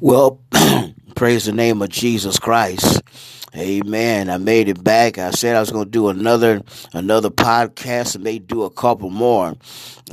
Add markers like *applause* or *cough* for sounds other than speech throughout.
Well, *clears throat* praise the name of Jesus Christ. Amen. I made it back. I said I was going to do another another podcast and may do a couple more.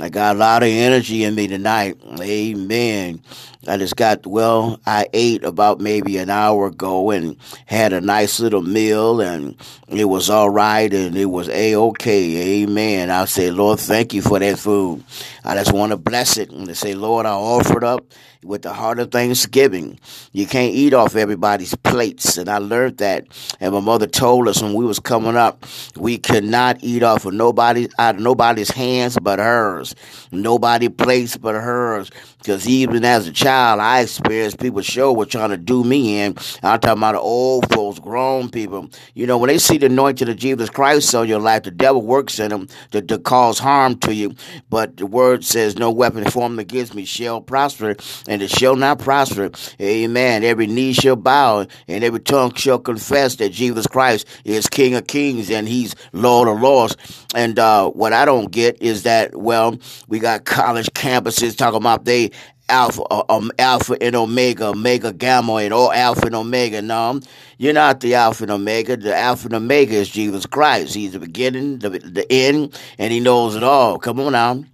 I got a lot of energy in me tonight. Amen. I just got well, I ate about maybe an hour ago and had a nice little meal and it was all right and it was a okay. Amen. I say, Lord, thank you for that food. I just want to bless it and say, Lord, I offer it up with the heart of thanksgiving. You can't eat off everybody's plates. And I learned that. And my mother told us when we was coming up, we could not eat off of nobody out of nobody's hands but hers. Nobody plates but hers. Because even as a child, I experienced people sure were trying to do me in. I'm talking about old folks, grown people. You know, when they see the anointing of Jesus Christ on your life, the devil works in them to, to cause harm to you. But the word says, no weapon formed against me shall prosper and it shall not prosper. Amen. Every knee shall bow and every tongue shall confess that Jesus Christ is King of Kings and He's Lord of Lords. And uh, what I don't get is that, well, we got college campuses talking about they alpha, uh, um, alpha and omega, omega gamma, and all alpha and omega. No, you're not the alpha and omega. The alpha and omega is Jesus Christ. He's the beginning, the, the end, and he knows it all. Come on now.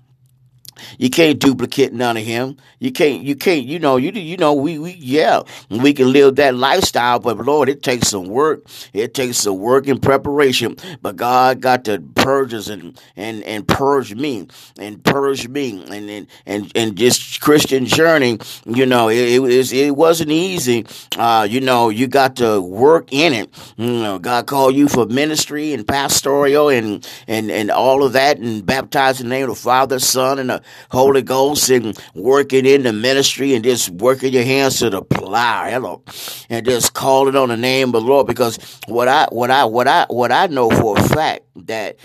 You can't duplicate none of him. You can't. You can't. You know. You you know. We we yeah. We can live that lifestyle, but Lord, it takes some work. It takes some work and preparation. But God got to purge us and and and purge me and purge me and and and, and this Christian journey. You know, it it, it wasn't easy. Uh, you know, you got to work in it. You know, God called you for ministry and pastoral and and and all of that and baptized in the name of the Father, Son, and the Holy Ghost and working in the ministry and just working your hands to the plow, hello, and just calling on the name of the Lord. Because what I what I what I what I know for a fact that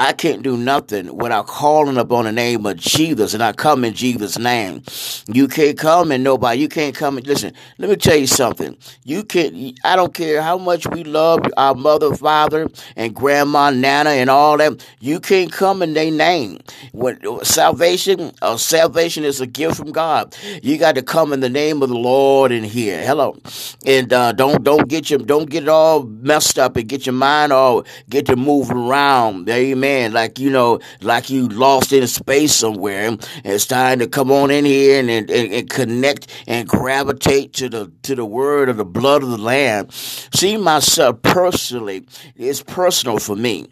I can't do nothing without calling upon the name of Jesus, and I come in Jesus' name. You can't come and nobody. You can't come and listen. Let me tell you something. You can't. I don't care how much we love our mother, father, and grandma, nana, and all that. You can't come in their name. When salvation, uh, salvation is a gift from God. You got to come in the name of the Lord in here. Hello, and uh, don't don't get your don't get it all messed up and get your mind all get to moving around. Amen man, like you know, like you lost in space somewhere. And it's time to come on in here and, and, and connect and gravitate to the to the word of the blood of the Lamb. See myself personally, it's personal for me.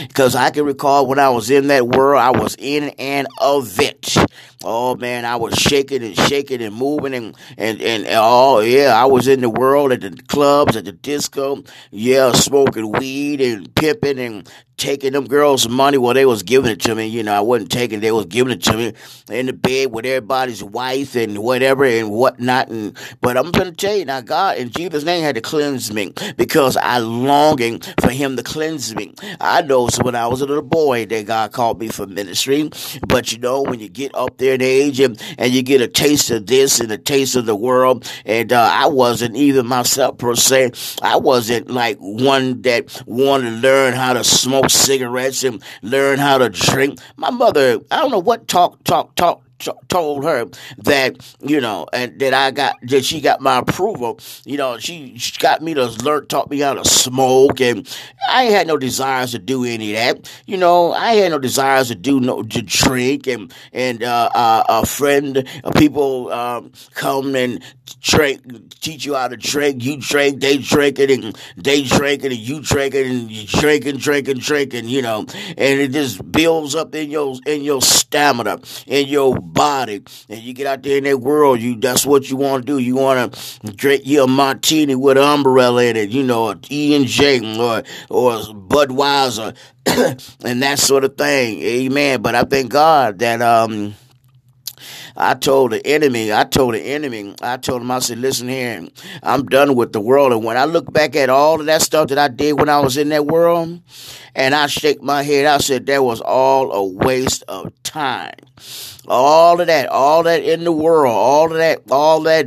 Because I can recall when I was in that world, I was in and of it. Oh man, I was shaking and shaking and moving and and and oh yeah, I was in the world at the clubs, at the disco, yeah, smoking weed and pimping and taking them girls' money while they was giving it to me. You know, I wasn't taking; they was giving it to me in the bed with everybody's wife and whatever and whatnot. And but I'm gonna tell you now, God in Jesus' name had to cleanse me because I longing for Him to cleanse me. I know so when I was a little boy that God called me for ministry, but you know when you get up there in age and, and you get a taste of this and a taste of the world, and uh, I wasn't even myself per se. I wasn't like one that wanted to learn how to smoke cigarettes and learn how to drink. My mother, I don't know what talk, talk, talk, told her that you know and that I got that she got my approval. You know she, she got me to learn taught me how to smoke and I had no desires to do any of that. You know I had no desires to do no to drink and and uh, uh, a friend people um, come and drink teach you how to drink. You drink they drink it and they drink it and you drink it and you drink and drink and drink and you know and it just builds up in your in your stamina in your body and you get out there in that world, you that's what you want to do. You want to drink your martini with an umbrella in it, you know, E and J or or Budweiser *coughs* and that sort of thing. Amen. But I thank God that um I told the enemy, I told the enemy, I told him, I said, listen here, I'm done with the world. And when I look back at all of that stuff that I did when I was in that world, and I shake my head, I said, that was all a waste of time. All of that, all that in the world, all of that, all that,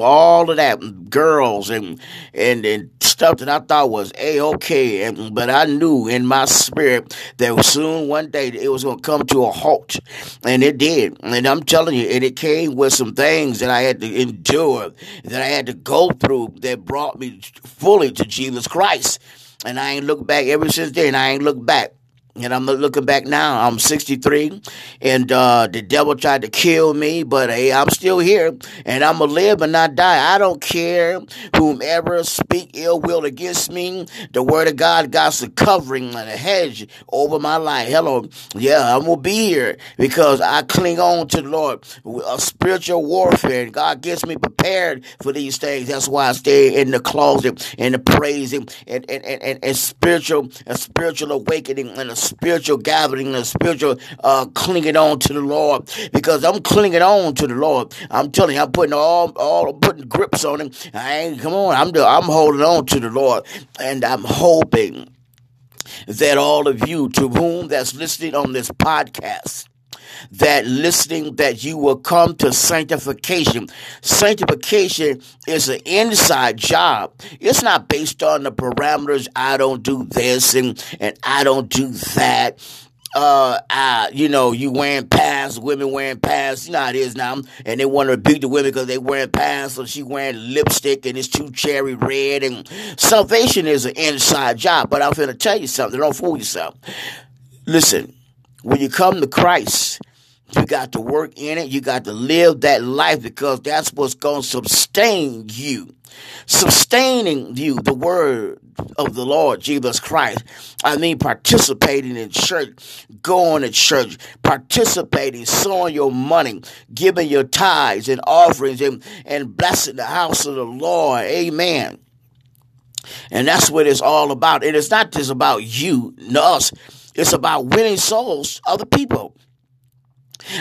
all of that, girls and and and stuff that I thought was a okay, but I knew in my spirit that soon one day it was going to come to a halt, and it did. And I'm telling you, and it came with some things that I had to endure, that I had to go through, that brought me fully to Jesus Christ. And I ain't looked back ever since then. I ain't looked back. And I'm looking back now, I'm 63, and uh, the devil tried to kill me, but hey, I'm still here, and I'm to live and not die. I don't care whomever speak ill will against me. The word of God got the covering and a hedge over my life. Hello. Yeah, I'm to be here because I cling on to the Lord. A spiritual warfare, and God gets me prepared for these things. That's why I stay in the closet and the praising and, and, and, and, and spiritual, a spiritual awakening and a spiritual gathering, a spiritual uh, clinging on to the Lord, because I'm clinging on to the Lord. I'm telling you, I'm putting all, all putting grips on him. I ain't come on. I'm I'm holding on to the Lord, and I'm hoping that all of you, to whom that's listening on this podcast, that listening that you will come to sanctification. Sanctification is an inside job. It's not based on the parameters. I don't do this and, and I don't do that uh, uh, you know, you wearing pants, women wearing pants, you know how it is now, and they want to beat the women because they wearing pants, so she wearing lipstick and it's too cherry red, and salvation is an inside job, but I'm going to tell you something, don't fool yourself. Listen, when you come to Christ, you got to work in it. You got to live that life because that's what's going to sustain you. Sustaining you, the word of the Lord Jesus Christ. I mean, participating in church, going to church, participating, sowing your money, giving your tithes and offerings, and, and blessing the house of the Lord. Amen. And that's what it's all about. And it's not just about you and us. It's about winning souls, other people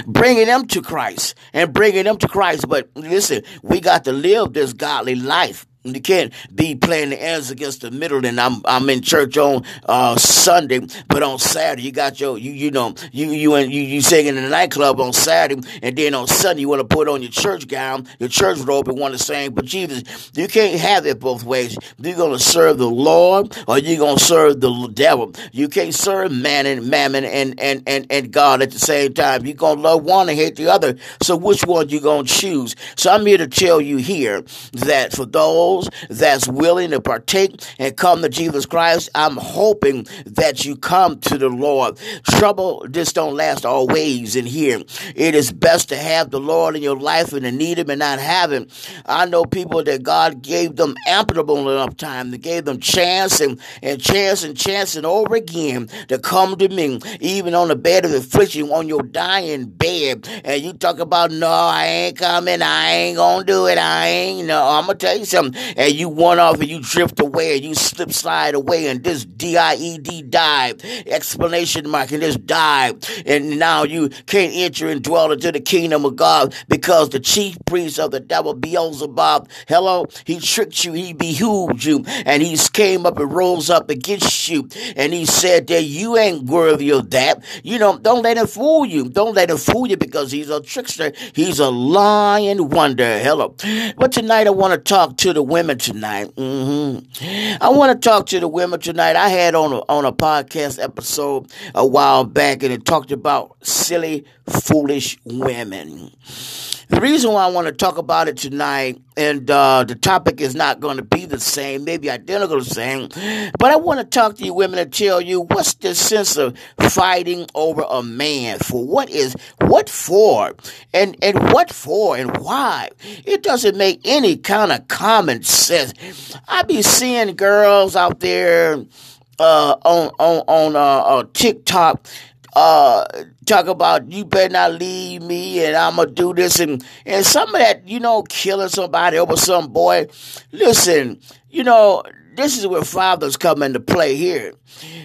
bringing them to Christ and bringing them to Christ. But listen, we got to live this godly life. You can't be playing the ends against the middle. And I'm I'm in church on uh, Sunday, but on Saturday you got your you you know you you and you you singing in the nightclub on Saturday, and then on Sunday you want to put on your church gown, your church robe, and want to sing. But Jesus, you can't have it both ways. You're gonna serve the Lord, or you're gonna serve the devil. You can't serve man and mammon and and and and God at the same time. You're gonna love one and hate the other. So which one you gonna choose? So I'm here to tell you here that for those that's willing to partake and come to Jesus Christ, I'm hoping that you come to the Lord. Trouble just don't last always in here. It is best to have the Lord in your life and to need Him and not have Him. I know people that God gave them ample enough time, that gave them chance and, and chance and chance and over again to come to me, even on the bed of affliction, on your dying bed. And you talk about, no, I ain't coming, I ain't gonna do it, I ain't, no, I'm gonna tell you something and you one off and you drift away and you slip slide away and this D-I-E-D dive, explanation mark, and this dive. And now you can't enter and dwell into the kingdom of God because the chief priest of the devil, Beelzebub, hello, he tricked you, he behooved you, and he came up and rose up against you. And he said that you ain't worthy of that. You know, don't let him fool you. Don't let him fool you because he's a trickster. He's a lying wonder. Hello. But tonight I want to talk to the women tonight. Mm-hmm. I want to talk to the women tonight. I had on a, on a podcast episode a while back, and it talked about silly, foolish women. The reason why I want to talk about it tonight, and uh, the topic is not going to be the same, maybe identical the same, but I want to talk to you women and tell you what's the sense of fighting over a man for? What is what for? And and what for and why? It doesn't make any kind of common sense. I be seeing girls out there uh, on on on uh, uh, TikTok uh, talk about you better not leave me and I'm gonna do this and and some of that, you know, killing somebody over some boy. Listen, you know, this is where fathers come into play here.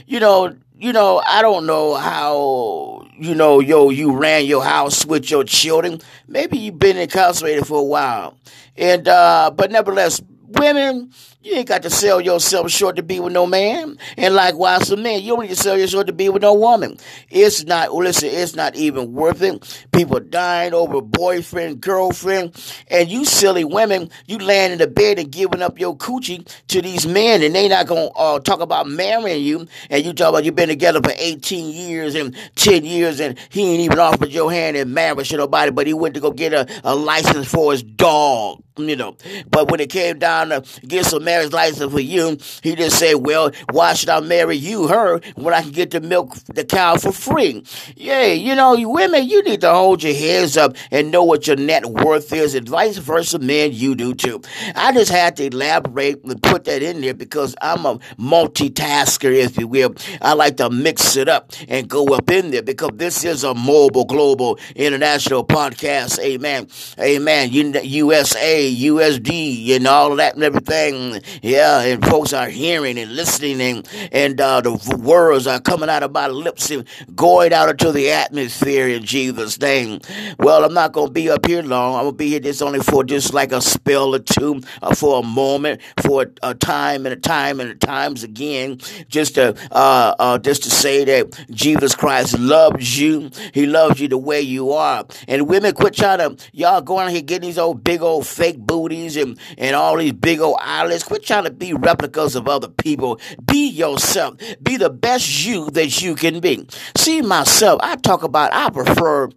You know, you know, I don't know how, you know, yo, you ran your house with your children. Maybe you've been incarcerated for a while. And uh, but nevertheless, women, You ain't got to sell yourself short to be with no man. And likewise for men, you don't need to sell yourself short to be with no woman. It's not, listen, it's not even worth it. People dying over boyfriend, girlfriend, and you silly women, you laying in the bed and giving up your coochie to these men, and they not gonna uh, talk about marrying you, and you talk about you've been together for 18 years and 10 years, and he ain't even offered your hand in marriage to nobody, but he went to go get a, a license for his dog you know. But when it came down to get some license for you, he just said, "Well, why should I marry you, her, when I can get to milk the cow for free?" Yeah, you know, women, you need to hold your heads up and know what your net worth is, and vice versa, men, you do too. I just had to elaborate and put that in there because I'm a multitasker, if you will. I like to mix it up and go up in there because this is a mobile, global, international podcast. Amen. Amen. USA. USD, and all of that and everything. Yeah, and folks are hearing and listening, and, and uh, the words are coming out of my lips and going out into the atmosphere in Jesus' name. Well, I'm not going to be up here long. I'm going to be here just only for just like a spell or two, uh, for a moment, for a time and a time and a times again, just to uh, uh, just to say that Jesus Christ loves you. He loves you the way you are. And women, quit trying to y'all going out here getting these old big old fake fake booties and, and all these big old eyelids. Quit trying to be replicas of other people. Be yourself. Be the best you that you can be. See, myself, I talk about, I prefer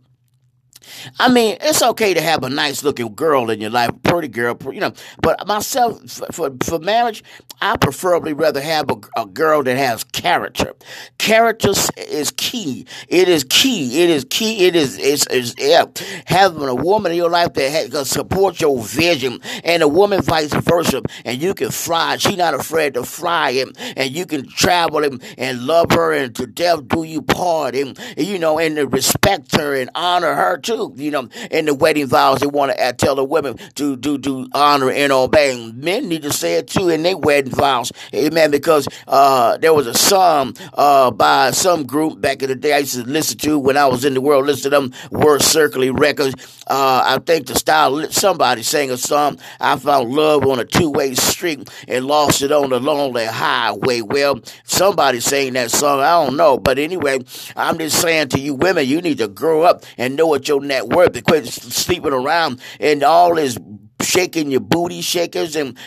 I mean, it's okay to have a nice looking girl in your life, pretty girl, you know. But myself, for for marriage, I preferably rather have a, a girl that has character. Character is key. It is key. It is key. It is it's, it's yeah. Having a woman in your life that can support your vision, and a woman vice versa, and you can fly. She not afraid to fly, and and you can travel and, and love her, and to death do you part, and you know, and to respect her and honor her too you know, in the wedding vows, they want to uh, tell the women to do to honor and obey. Men need to say it too in their wedding vows, amen. Because uh, there was a song uh, by some group back in the day I used to listen to when I was in the world, listen to them Word Circling records. Uh, I think the style somebody sang a song. I found love on a two way street and lost it on the lonely highway. Well, somebody sang that song. I don't know, but anyway, I'm just saying to you women, you need to grow up and know what your net worth quit sleeping around and all this shaking your booty shakers and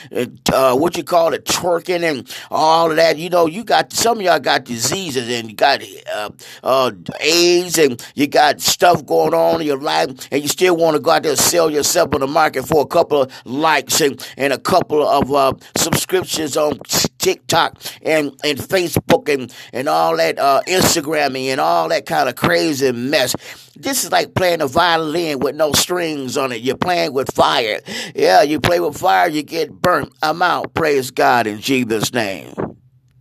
uh, what you call it, twerking and all of that. You know, you got some of y'all got diseases and you got uh, uh, AIDS and you got stuff going on in your life, and you still want to go out there and sell yourself on the market for a couple of likes and, and a couple of uh, subscriptions on TikTok and, and Facebook and, and all that uh, Instagramming and all that kind of crazy mess. This is like playing a violin with no strings on it. You're playing with fire. Yeah, you play with fire, you get burnt. I'm out. Praise God in Jesus' name.